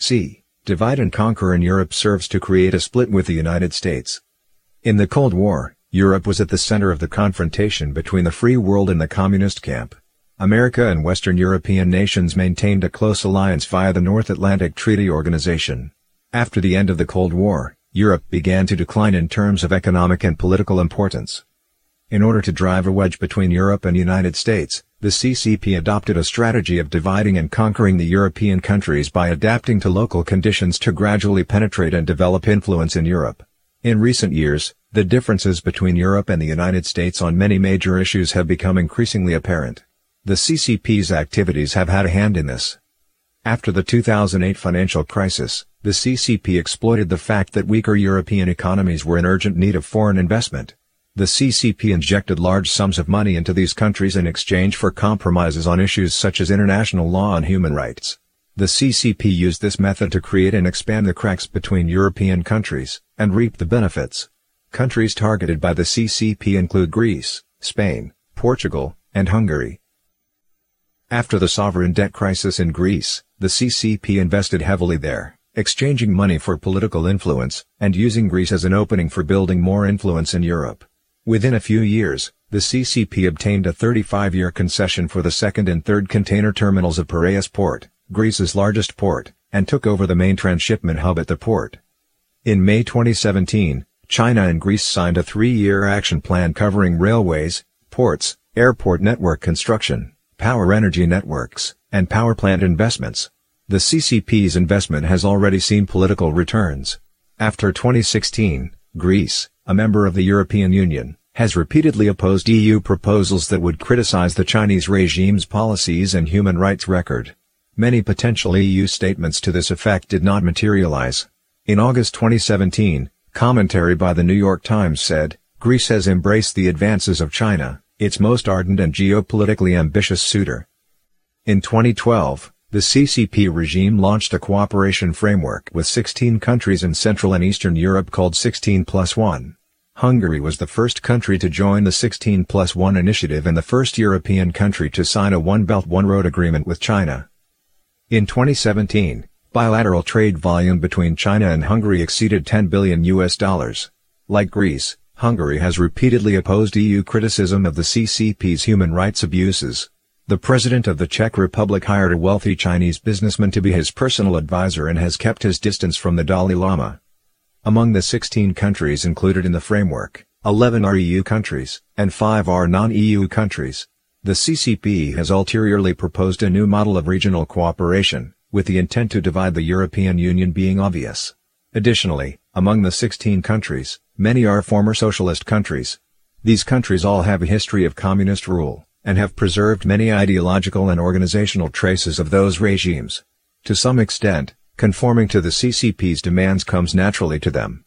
c. Divide and conquer in Europe serves to create a split with the United States. In the Cold War, Europe was at the center of the confrontation between the free world and the communist camp. America and Western European nations maintained a close alliance via the North Atlantic Treaty Organization. After the end of the Cold War, Europe began to decline in terms of economic and political importance. In order to drive a wedge between Europe and United States, the CCP adopted a strategy of dividing and conquering the European countries by adapting to local conditions to gradually penetrate and develop influence in Europe. In recent years, the differences between Europe and the United States on many major issues have become increasingly apparent. The CCP's activities have had a hand in this. After the 2008 financial crisis, the CCP exploited the fact that weaker European economies were in urgent need of foreign investment. The CCP injected large sums of money into these countries in exchange for compromises on issues such as international law and human rights. The CCP used this method to create and expand the cracks between European countries, and reap the benefits. Countries targeted by the CCP include Greece, Spain, Portugal, and Hungary. After the sovereign debt crisis in Greece, the CCP invested heavily there, exchanging money for political influence, and using Greece as an opening for building more influence in Europe. Within a few years, the CCP obtained a 35-year concession for the second and third container terminals of Piraeus port, Greece's largest port, and took over the main transshipment hub at the port. In May 2017, China and Greece signed a three-year action plan covering railways, ports, airport network construction, power energy networks, and power plant investments. The CCP's investment has already seen political returns. After 2016, Greece, a member of the European Union, has repeatedly opposed EU proposals that would criticize the Chinese regime's policies and human rights record. Many potential EU statements to this effect did not materialize. In August 2017, commentary by the New York Times said, Greece has embraced the advances of China, its most ardent and geopolitically ambitious suitor. In 2012, the CCP regime launched a cooperation framework with 16 countries in Central and Eastern Europe called 16 plus 1. Hungary was the first country to join the 16 plus 1 initiative and the first European country to sign a One Belt One Road agreement with China. In 2017, bilateral trade volume between China and Hungary exceeded 10 billion US dollars. Like Greece, Hungary has repeatedly opposed EU criticism of the CCP's human rights abuses. The president of the Czech Republic hired a wealthy Chinese businessman to be his personal advisor and has kept his distance from the Dalai Lama. Among the 16 countries included in the framework, 11 are EU countries, and 5 are non-EU countries. The CCP has ulteriorly proposed a new model of regional cooperation, with the intent to divide the European Union being obvious. Additionally, among the 16 countries, many are former socialist countries. These countries all have a history of communist rule, and have preserved many ideological and organizational traces of those regimes. To some extent, conforming to the CCP's demands comes naturally to them.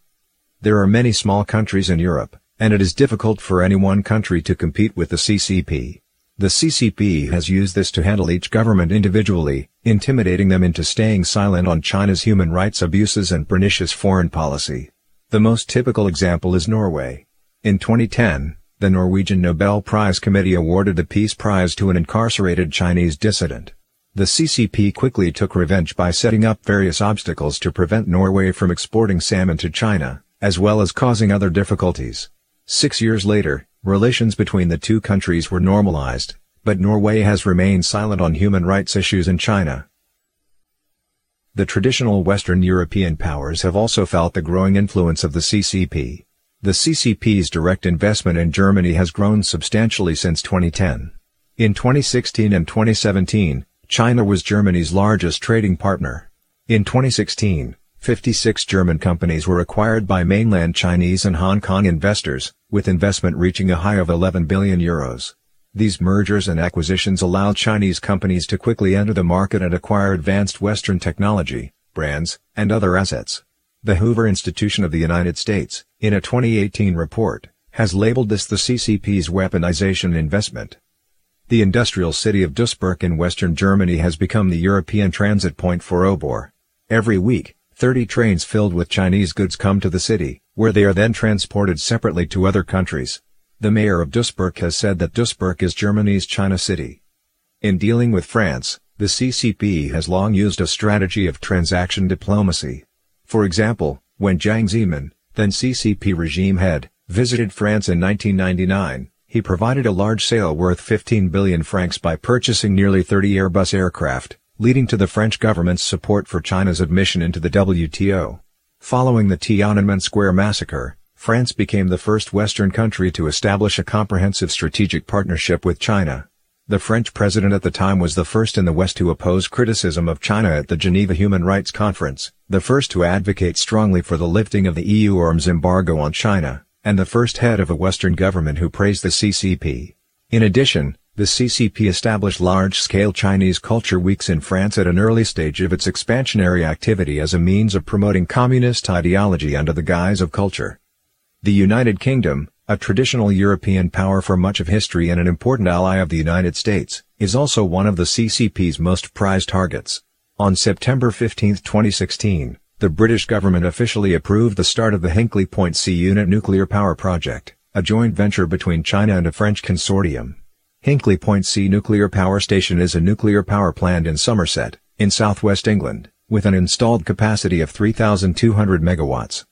There are many small countries in Europe, and it is difficult for any one country to compete with the CCP. The CCP has used this to handle each government individually, intimidating them into staying silent on China's human rights abuses and pernicious foreign policy. The most typical example is Norway. In 2010, the Norwegian Nobel Prize Committee awarded the Peace Prize to an incarcerated Chinese dissident. The CCP quickly took revenge by setting up various obstacles to prevent Norway from exporting salmon to China, as well as causing other difficulties. Six years later, Relations between the two countries were normalized, but Norway has remained silent on human rights issues in China. The traditional Western European powers have also felt the growing influence of the CCP. The CCP's direct investment in Germany has grown substantially since 2010. In 2016 and 2017, China was Germany's largest trading partner. In 2016, 56 German companies were acquired by mainland Chinese and Hong Kong investors, with investment reaching a high of 11 billion euros. These mergers and acquisitions allowed Chinese companies to quickly enter the market and acquire advanced Western technology, brands, and other assets. The Hoover Institution of the United States, in a 2018 report, has labeled this the CCP's weaponization investment. The industrial city of Duisburg in western Germany has become the European transit point for Obor. Every week, 30 trains filled with Chinese goods come to the city, where they are then transported separately to other countries. The mayor of Duisburg has said that Duisburg is Germany's China city. In dealing with France, the CCP has long used a strategy of transaction diplomacy. For example, when Jiang Zemin, then CCP regime head, visited France in 1999, he provided a large sale worth 15 billion francs by purchasing nearly 30 Airbus aircraft, leading to the French government's support for China's admission into the WTO. Following the Tiananmen Square massacre, France became the first Western country to establish a comprehensive strategic partnership with China. The French president at the time was the first in the West to oppose criticism of China at the Geneva Human Rights Conference, the first to advocate strongly for the lifting of the EU arms embargo on China, and the first head of a Western government who praised the CCP. In addition, the CCP established large-scale Chinese culture weeks in France at an early stage of its expansionary activity as a means of promoting communist ideology under the guise of culture. The United Kingdom, a traditional European power for much of history and an important ally of the United States, is also one of the CCP's most prized targets. On September 15, 2016, the British government officially approved the start of the Hinkley Point C unit nuclear power project, a joint venture between China and a French consortium. Hinkley Point C nuclear power station is a nuclear power plant in Somerset, in southwest England, with an installed capacity of 3,200 megawatts.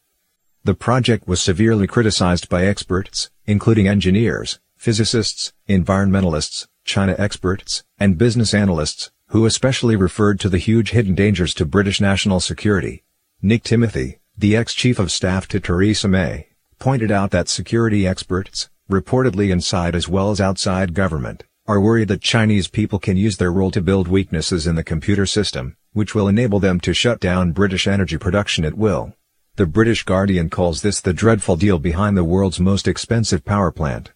The project was severely criticized by experts, including engineers, physicists, environmentalists, China experts, and business analysts, who especially referred to the huge hidden dangers to British national security. Nick Timothy, the ex-chief of staff to Theresa May, pointed out that security experts, reportedly inside as well as outside government, are worried that Chinese people can use their role to build weaknesses in the computer system, which will enable them to shut down British energy production at will. The British Guardian calls this the dreadful deal behind the world's most expensive power plant.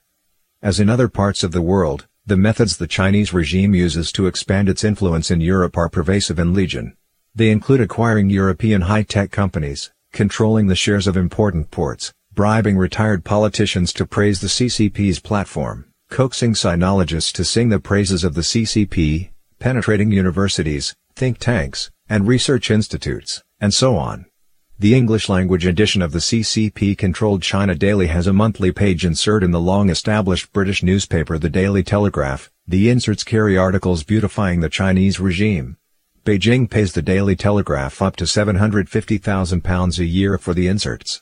As in other parts of the world, the methods the Chinese regime uses to expand its influence in Europe are pervasive and legion. They include acquiring European high-tech companies, controlling the shares of important ports, bribing retired politicians to praise the CCP's platform, coaxing sinologists to sing the praises of the CCP, penetrating universities, think tanks, and research institutes, and so on. The English-language edition of the CCP-controlled China Daily has a monthly page insert in the long-established British newspaper The Daily Telegraph. The inserts carry articles beautifying the Chinese regime. Beijing pays the Daily Telegraph up to £750,000 a year for the inserts.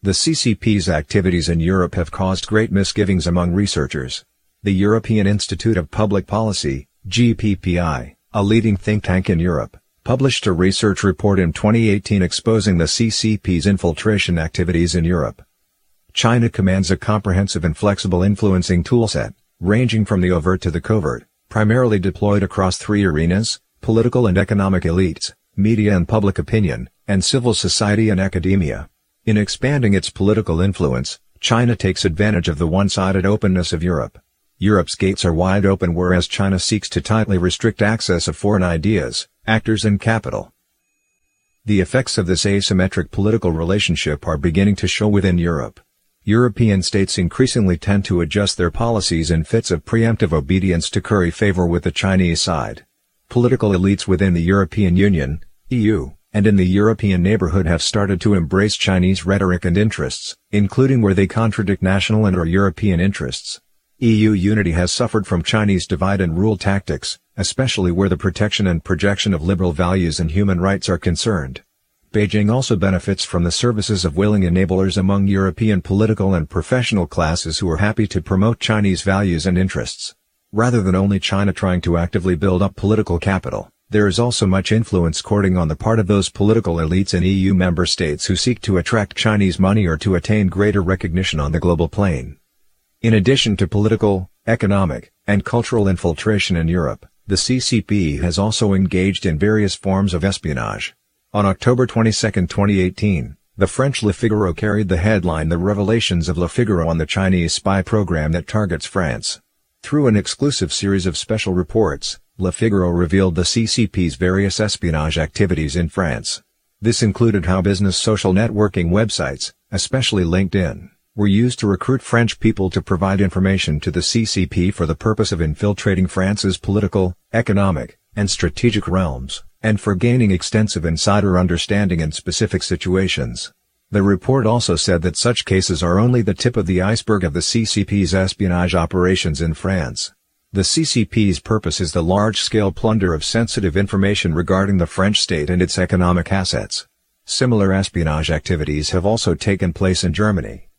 The CCP's activities in Europe have caused great misgivings among researchers. The European Institute of Public Policy, GPPI, a leading think tank in Europe, published a research report in 2018 exposing the CCP's infiltration activities in Europe. China commands a comprehensive and flexible influencing toolset, ranging from the overt to the covert, primarily deployed across three arenas, political and economic elites, media and public opinion, and civil society and academia. In expanding its political influence, China takes advantage of the one-sided openness of Europe. Europe's gates are wide open whereas China seeks to tightly restrict access of foreign ideas, actors and capital. The effects of this asymmetric political relationship are beginning to show within Europe. European states increasingly tend to adjust their policies in fits of preemptive obedience to curry favor with the Chinese side. Political elites within the European Union, EU, and in the European neighborhood have started to embrace Chinese rhetoric and interests, including where they contradict national and or European interests. EU unity has suffered from Chinese divide and rule tactics, especially where the protection and projection of liberal values and human rights are concerned. Beijing also benefits from the services of willing enablers among European political and professional classes who are happy to promote Chinese values and interests. Rather than only China trying to actively build up political capital, there is also much influence courting on the part of those political elites in EU member states who seek to attract Chinese money or to attain greater recognition on the global plane. In addition to political, economic, and cultural infiltration in Europe, the CCP has also engaged in various forms of espionage. On October 22, 2018, the French Le Figaro carried the headline The Revelations of Le Figaro on the Chinese spy program that targets France. Through an exclusive series of special reports, Le Figaro revealed the CCP's various espionage activities in France. This included how business social networking websites, especially LinkedIn, were used to recruit French people to provide information to the CCP for the purpose of infiltrating France's political, economic, and strategic realms, and for gaining extensive insider understanding in specific situations. The report also said that such cases are only the tip of the iceberg of the CCP's espionage operations in France. The CCP's purpose is the large-scale plunder of sensitive information regarding the French state and its economic assets. Similar espionage activities have also taken place in Germany.